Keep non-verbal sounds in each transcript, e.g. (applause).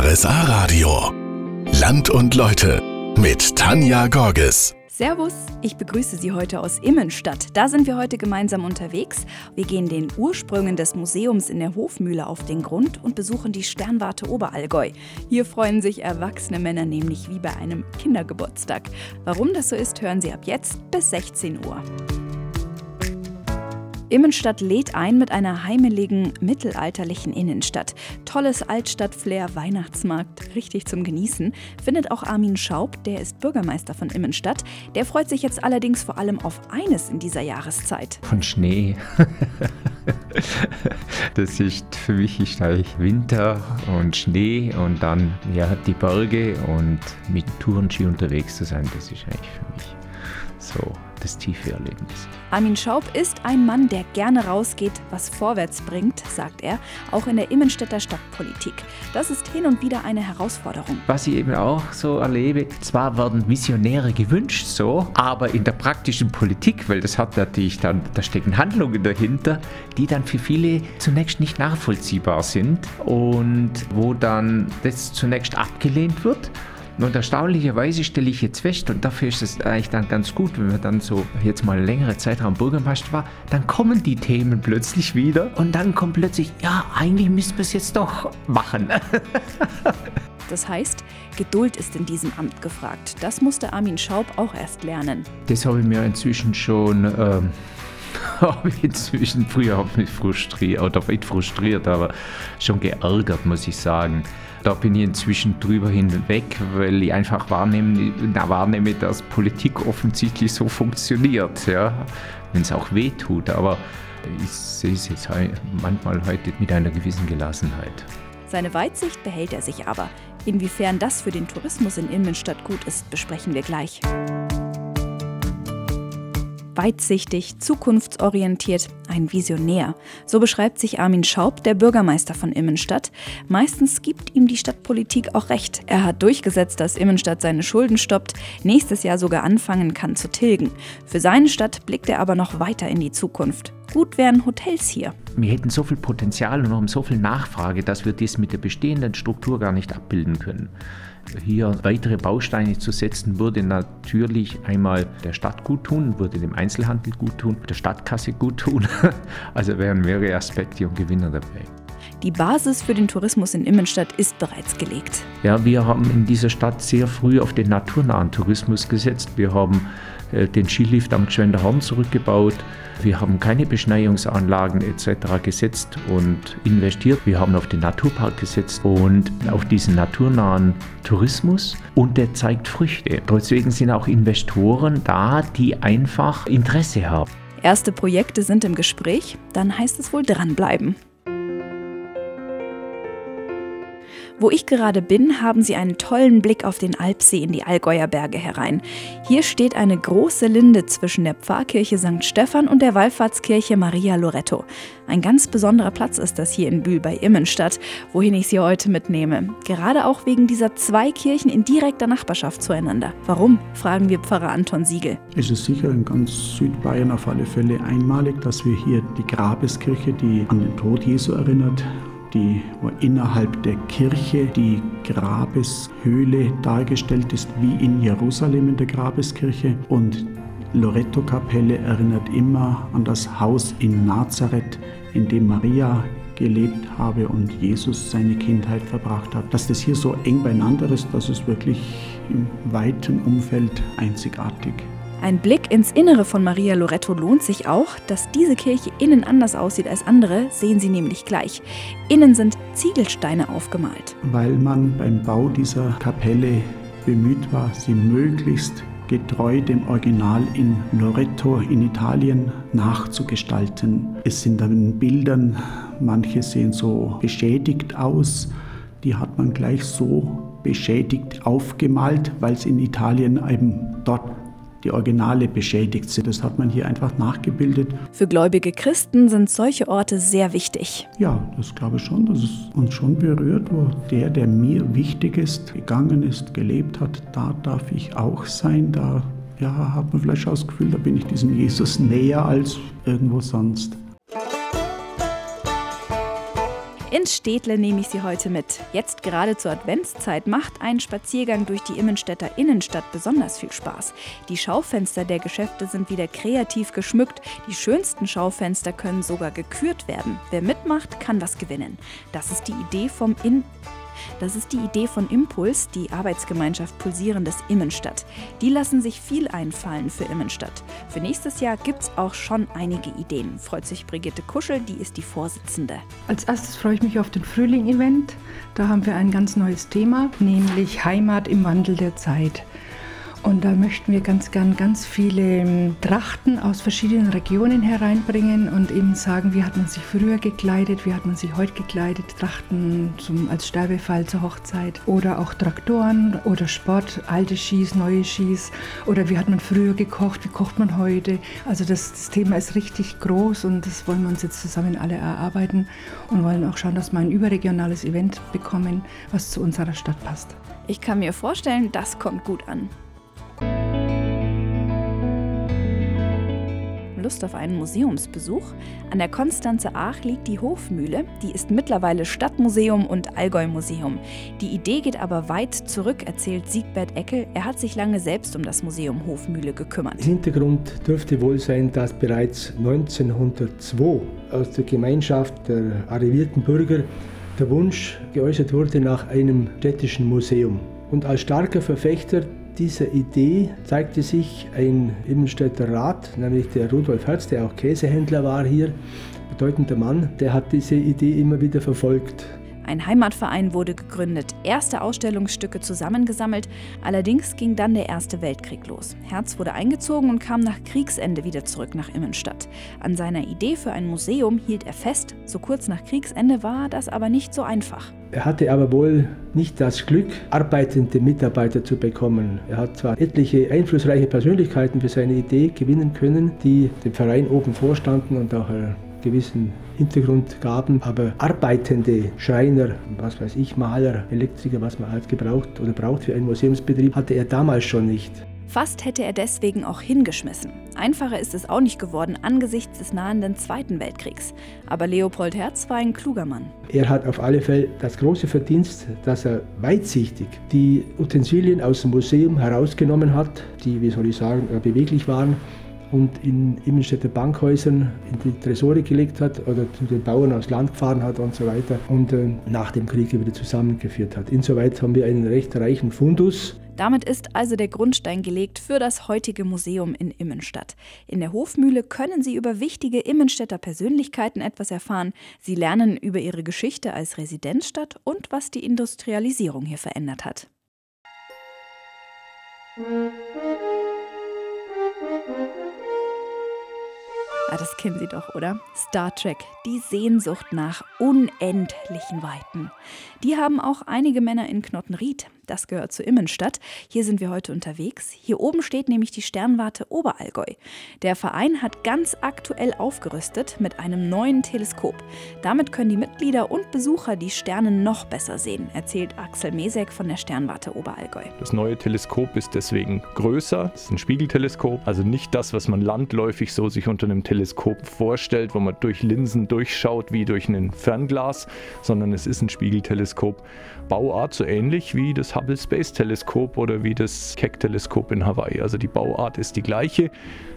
RSA Radio. Land und Leute mit Tanja Gorges. Servus, ich begrüße Sie heute aus Immenstadt. Da sind wir heute gemeinsam unterwegs. Wir gehen den Ursprüngen des Museums in der Hofmühle auf den Grund und besuchen die Sternwarte Oberallgäu. Hier freuen sich erwachsene Männer nämlich wie bei einem Kindergeburtstag. Warum das so ist, hören Sie ab jetzt bis 16 Uhr. Immenstadt lädt ein mit einer heimeligen, mittelalterlichen Innenstadt. Tolles Altstadt-Flair, Weihnachtsmarkt, richtig zum Genießen, findet auch Armin Schaub, der ist Bürgermeister von Immenstadt. Der freut sich jetzt allerdings vor allem auf eines in dieser Jahreszeit. Von Schnee. (laughs) das ist für mich ist eigentlich Winter und Schnee und dann ja, die Berge und mit Tourenski unterwegs zu sein, das ist eigentlich für mich so das tiefe Erlebnis. Armin Schaub ist ein Mann, der gerne rausgeht, was vorwärts bringt, sagt er, auch in der Immenstädter Stadtpolitik. Das ist hin und wieder eine Herausforderung. Was ich eben auch so erlebe, zwar werden Missionäre gewünscht so, aber in der praktischen Politik, weil das hat natürlich dann, da stecken Handlungen dahinter, die dann für viele zunächst nicht nachvollziehbar sind und wo dann das zunächst abgelehnt wird und erstaunlicherweise stelle ich jetzt fest, und dafür ist es eigentlich dann ganz gut, wenn man dann so jetzt mal längere Zeitraum Bürgermeister war, dann kommen die Themen plötzlich wieder und dann kommt plötzlich, ja, eigentlich müssen wir es jetzt doch machen. (laughs) Das heißt, Geduld ist in diesem Amt gefragt. Das musste Armin Schaub auch erst lernen. Das habe ich mir inzwischen schon. Ähm (laughs) habe ich inzwischen, früher habe ich mich frustriert, oder nicht frustriert, aber schon geärgert, muss ich sagen. Da bin ich inzwischen drüber hinweg, weil ich einfach wahrnehme, wahrnehme dass Politik offensichtlich so funktioniert, ja? wenn es auch weh tut. Aber ich sehe es jetzt manchmal heute mit einer gewissen Gelassenheit. Seine Weitsicht behält er sich aber. Inwiefern das für den Tourismus in Innenstadt gut ist, besprechen wir gleich weitsichtig, zukunftsorientiert, ein Visionär. So beschreibt sich Armin Schaub, der Bürgermeister von Immenstadt. Meistens gibt ihm die Stadtpolitik auch recht. Er hat durchgesetzt, dass Immenstadt seine Schulden stoppt, nächstes Jahr sogar anfangen kann zu tilgen. Für seine Stadt blickt er aber noch weiter in die Zukunft. Gut wären Hotels hier. Wir hätten so viel Potenzial und haben so viel Nachfrage, dass wir das mit der bestehenden Struktur gar nicht abbilden können. Hier weitere Bausteine zu setzen, würde natürlich einmal der Stadt gut tun, würde dem Einzelhandel gut tun, der Stadtkasse gut tun. (laughs) Also wären mehrere Aspekte und Gewinner dabei. Die Basis für den Tourismus in Immenstadt ist bereits gelegt. Ja, wir haben in dieser Stadt sehr früh auf den naturnahen Tourismus gesetzt. Wir haben den Skilift am Gschwenderhorn zurückgebaut. Wir haben keine Beschneiungsanlagen etc. gesetzt und investiert. Wir haben auf den Naturpark gesetzt und auf diesen naturnahen Tourismus und der zeigt Früchte. Deswegen sind auch Investoren da, die einfach Interesse haben. Erste Projekte sind im Gespräch, dann heißt es wohl dranbleiben. Wo ich gerade bin, haben Sie einen tollen Blick auf den Alpsee in die Allgäuer Berge herein. Hier steht eine große Linde zwischen der Pfarrkirche St. Stephan und der Wallfahrtskirche Maria Loretto. Ein ganz besonderer Platz ist das hier in Bühl bei Immenstadt, wohin ich Sie heute mitnehme. Gerade auch wegen dieser zwei Kirchen in direkter Nachbarschaft zueinander. Warum, fragen wir Pfarrer Anton Siegel. Es ist sicher in ganz Südbayern auf alle Fälle einmalig, dass wir hier die Grabeskirche, die an den Tod Jesu erinnert, die innerhalb der Kirche die Grabeshöhle dargestellt ist, wie in Jerusalem in der Grabeskirche. Und Loretto-Kapelle erinnert immer an das Haus in Nazareth, in dem Maria gelebt habe und Jesus seine Kindheit verbracht hat. Dass das hier so eng beieinander ist, das ist wirklich im weiten Umfeld einzigartig. Ein Blick ins Innere von Maria Loretto lohnt sich auch. Dass diese Kirche innen anders aussieht als andere, sehen Sie nämlich gleich. Innen sind Ziegelsteine aufgemalt. Weil man beim Bau dieser Kapelle bemüht war, sie möglichst getreu dem Original in Loretto in Italien nachzugestalten. Es sind dann Bildern, manche sehen so beschädigt aus, die hat man gleich so beschädigt aufgemalt, weil es in Italien eben dort die Originale beschädigt sind. Das hat man hier einfach nachgebildet. Für gläubige Christen sind solche Orte sehr wichtig. Ja, das glaube ich schon, dass es uns schon berührt, wo der, der mir wichtig ist, gegangen ist, gelebt hat, da darf ich auch sein. Da ja, hat man vielleicht auch das Gefühl, da bin ich diesem Jesus näher als irgendwo sonst. Ins Städtle nehme ich Sie heute mit. Jetzt gerade zur Adventszeit macht ein Spaziergang durch die Immenstädter Innenstadt besonders viel Spaß. Die Schaufenster der Geschäfte sind wieder kreativ geschmückt. Die schönsten Schaufenster können sogar gekürt werden. Wer mitmacht, kann was gewinnen. Das ist die Idee vom In das ist die Idee von Impuls, die Arbeitsgemeinschaft Pulsierendes Immenstadt. Die lassen sich viel einfallen für Immenstadt. Für nächstes Jahr gibt es auch schon einige Ideen, freut sich Brigitte Kuschel, die ist die Vorsitzende. Als erstes freue ich mich auf den Frühling-Event. Da haben wir ein ganz neues Thema, nämlich Heimat im Wandel der Zeit. Und da möchten wir ganz gern ganz viele ähm, Trachten aus verschiedenen Regionen hereinbringen und eben sagen, wie hat man sich früher gekleidet, wie hat man sich heute gekleidet, Trachten zum, als Sterbefall zur Hochzeit oder auch Traktoren oder Sport, alte Skis, neue Skis oder wie hat man früher gekocht, wie kocht man heute. Also das, das Thema ist richtig groß und das wollen wir uns jetzt zusammen alle erarbeiten und wollen auch schauen, dass wir ein überregionales Event bekommen, was zu unserer Stadt passt. Ich kann mir vorstellen, das kommt gut an. Lust auf einen Museumsbesuch? An der Konstanze Aach liegt die Hofmühle. Die ist mittlerweile Stadtmuseum und Allgäu-Museum. Die Idee geht aber weit zurück, erzählt Siegbert Eckel. Er hat sich lange selbst um das Museum Hofmühle gekümmert. Hintergrund dürfte wohl sein, dass bereits 1902 aus der Gemeinschaft der arrivierten Bürger der Wunsch geäußert wurde nach einem städtischen Museum. Und als starker Verfechter dieser Idee zeigte sich ein Immenstädter Rat, nämlich der Rudolf Herz, der auch Käsehändler war hier, bedeutender Mann, der hat diese Idee immer wieder verfolgt. Ein Heimatverein wurde gegründet, erste Ausstellungsstücke zusammengesammelt, allerdings ging dann der Erste Weltkrieg los. Herz wurde eingezogen und kam nach Kriegsende wieder zurück nach Immenstadt. An seiner Idee für ein Museum hielt er fest, so kurz nach Kriegsende war das aber nicht so einfach. Er hatte aber wohl nicht das Glück, arbeitende Mitarbeiter zu bekommen. Er hat zwar etliche einflussreiche Persönlichkeiten für seine Idee gewinnen können, die dem Verein oben vorstanden und auch gewissen Hintergrund gaben, aber arbeitende Schreiner, was weiß ich, Maler, Elektriker, was man halt gebraucht oder braucht für einen Museumsbetrieb, hatte er damals schon nicht. Fast hätte er deswegen auch hingeschmissen. Einfacher ist es auch nicht geworden angesichts des nahenden Zweiten Weltkriegs. Aber Leopold Herz war ein kluger Mann. Er hat auf alle Fälle das große Verdienst, dass er weitsichtig die Utensilien aus dem Museum herausgenommen hat, die, wie soll ich sagen, beweglich waren und in Immenstädter Bankhäusern in die Tresore gelegt hat oder zu den Bauern aufs Land gefahren hat und so weiter und äh, nach dem Krieg wieder zusammengeführt hat. Insoweit haben wir einen recht reichen Fundus. Damit ist also der Grundstein gelegt für das heutige Museum in Immenstadt. In der Hofmühle können Sie über wichtige Immenstädter Persönlichkeiten etwas erfahren. Sie lernen über ihre Geschichte als Residenzstadt und was die Industrialisierung hier verändert hat. Ah, das kennen Sie doch, oder? Star Trek, die Sehnsucht nach unendlichen Weiten. Die haben auch einige Männer in Knottenried. Das gehört zu Immenstadt. Hier sind wir heute unterwegs. Hier oben steht nämlich die Sternwarte Oberallgäu. Der Verein hat ganz aktuell aufgerüstet mit einem neuen Teleskop. Damit können die Mitglieder und Besucher die Sterne noch besser sehen, erzählt Axel Mesek von der Sternwarte Oberallgäu. Das neue Teleskop ist deswegen größer. Es ist ein Spiegelteleskop, also nicht das, was man landläufig so sich unter einem Teleskop vorstellt, wo man durch Linsen durchschaut wie durch ein Fernglas, sondern es ist ein Spiegelteleskop. Bauart so ähnlich wie das Hubble Space Teleskop oder wie das Keck Teleskop in Hawaii. Also die Bauart ist die gleiche,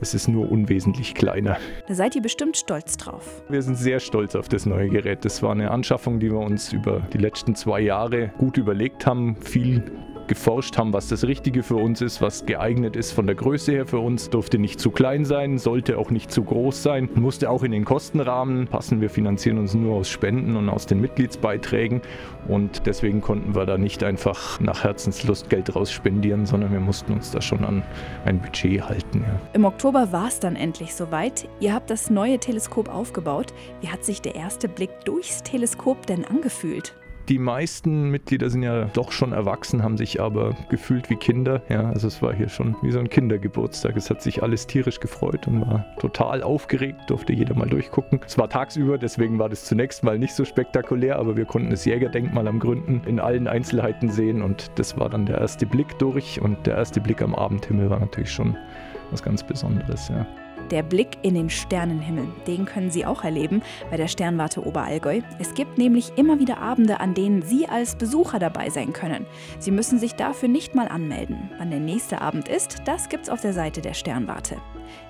es ist nur unwesentlich kleiner. Da seid ihr bestimmt stolz drauf. Wir sind sehr stolz auf das neue Gerät. Das war eine Anschaffung, die wir uns über die letzten zwei Jahre gut überlegt haben, viel geforscht haben, was das Richtige für uns ist, was geeignet ist von der Größe her für uns. Durfte nicht zu klein sein, sollte auch nicht zu groß sein, musste auch in den Kostenrahmen passen. Wir finanzieren uns nur aus Spenden und aus den Mitgliedsbeiträgen und deswegen konnten wir da nicht einfach nach Herzenslust Geld rausspendieren, sondern wir mussten uns da schon an ein Budget halten. Ja. Im Oktober war es dann endlich soweit. Ihr habt das neue Teleskop aufgebaut. Wie hat sich der erste Blick durchs Teleskop denn angefühlt? Die meisten Mitglieder sind ja doch schon erwachsen, haben sich aber gefühlt wie Kinder. Ja, also es war hier schon wie so ein Kindergeburtstag. Es hat sich alles tierisch gefreut und war total aufgeregt, durfte jeder mal durchgucken. Es war tagsüber, deswegen war das zunächst mal nicht so spektakulär, aber wir konnten das Jägerdenkmal am Gründen in allen Einzelheiten sehen und das war dann der erste Blick durch und der erste Blick am Abendhimmel war natürlich schon was ganz Besonderes. Ja. Der Blick in den Sternenhimmel, den können Sie auch erleben bei der Sternwarte Oberallgäu. Es gibt nämlich immer wieder Abende, an denen Sie als Besucher dabei sein können. Sie müssen sich dafür nicht mal anmelden. Wann der nächste Abend ist, das gibt's auf der Seite der Sternwarte.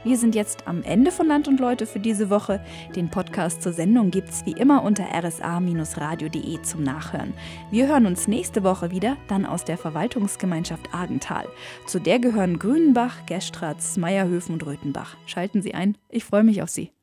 Wir sind jetzt am Ende von Land und Leute für diese Woche. Den Podcast zur Sendung gibt's wie immer unter rsa-radio.de zum Nachhören. Wir hören uns nächste Woche wieder, dann aus der Verwaltungsgemeinschaft Argental. Zu der gehören Grünenbach, Gestratz, Meierhöfen und Röthenbach. Schalten Sie ein, ich freue mich auf Sie.